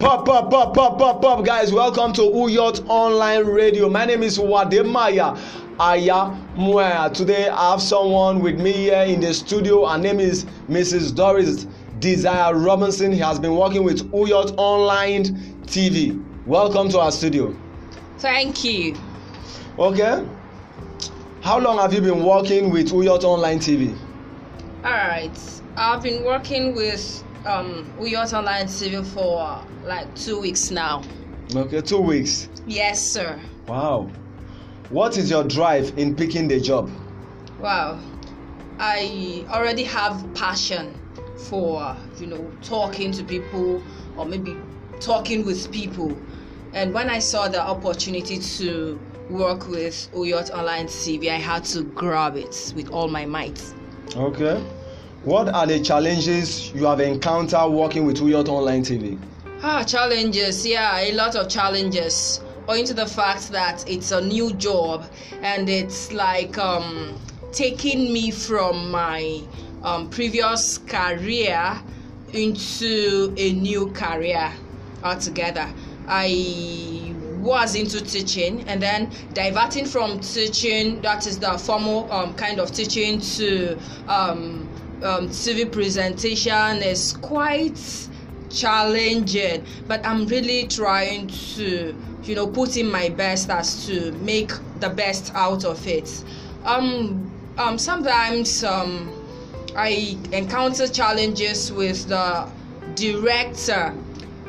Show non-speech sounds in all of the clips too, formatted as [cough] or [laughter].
Pop, pop, pop, pop, pop, pop, guys. Welcome to Uyot Online Radio. My name is Wademaya Aya Mwaya. Today I have someone with me here in the studio. Her name is Mrs. Doris Desire Robinson. He has been working with Uyot Online TV. Welcome to our studio. Thank you. Okay. How long have you been working with Uyot Online TV? All right. I've been working with um Uyot Online TV for like two weeks now. Okay, two weeks. Yes, sir. Wow. What is your drive in picking the job? Wow. I already have passion for you know talking to people or maybe talking with people. And when I saw the opportunity to work with Uyot Online TV, I had to grab it with all my might. Okay. What are the challenges you have encountered working with Uyot Online TV? Ah, challenges. Yeah, a lot of challenges. Owing to the fact that it's a new job and it's like um, taking me from my um, previous career into a new career altogether. I was into teaching and then diverting from teaching, that is the formal um, kind of teaching, to um, um, TV presentation is quite challenging, but I'm really trying to, you know, put in my best as to make the best out of it. Um, um, sometimes um, I encounter challenges with the director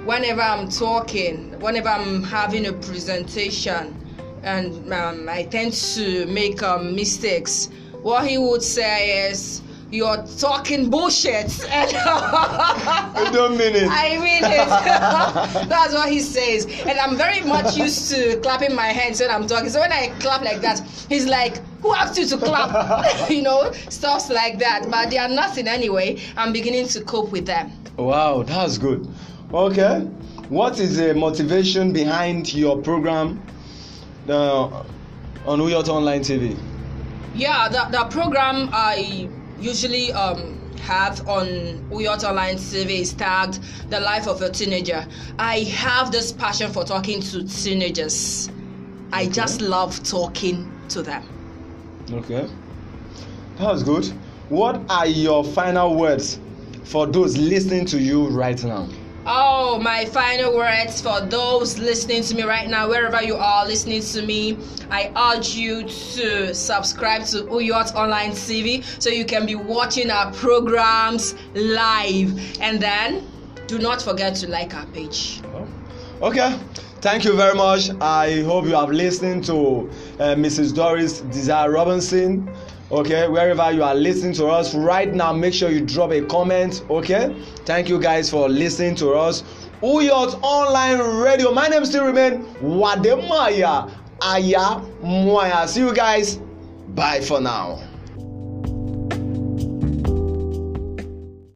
whenever I'm talking, whenever I'm having a presentation, and um, I tend to make um, mistakes. What he would say is, you're talking bullshit. [laughs] You don't mean it. I mean it. [laughs] That's what he says. And I'm very much used to clapping my hands when I'm talking. So when I clap like that, he's like, Who asked you to clap? [laughs] you know, stuffs like that. But they are nothing anyway. I'm beginning to cope with them. Wow, that's good. Okay. What is the motivation behind your program uh, on Uyot Online TV? Yeah, the, the program I usually um, have on Uyot Online survey is tagged The Life of a Teenager. I have this passion for talking to teenagers. I just love talking to them. Okay. That's good. What are your final words for those listening to you right now? Oh, my final words for those listening to me right now, wherever you are listening to me, I urge you to subscribe to Uyot Online TV so you can be watching our programs live. And then do not forget to like our page. Okay. Thank you very much. I hope you have listened to uh, Mrs. Doris Desire Robinson. Okay, wherever you are listening to us right now, make sure you drop a comment. Okay, thank you guys for listening to us. Uyot Online Radio. My name still remain Wademaya Aya Mwaya. See you guys. Bye for now.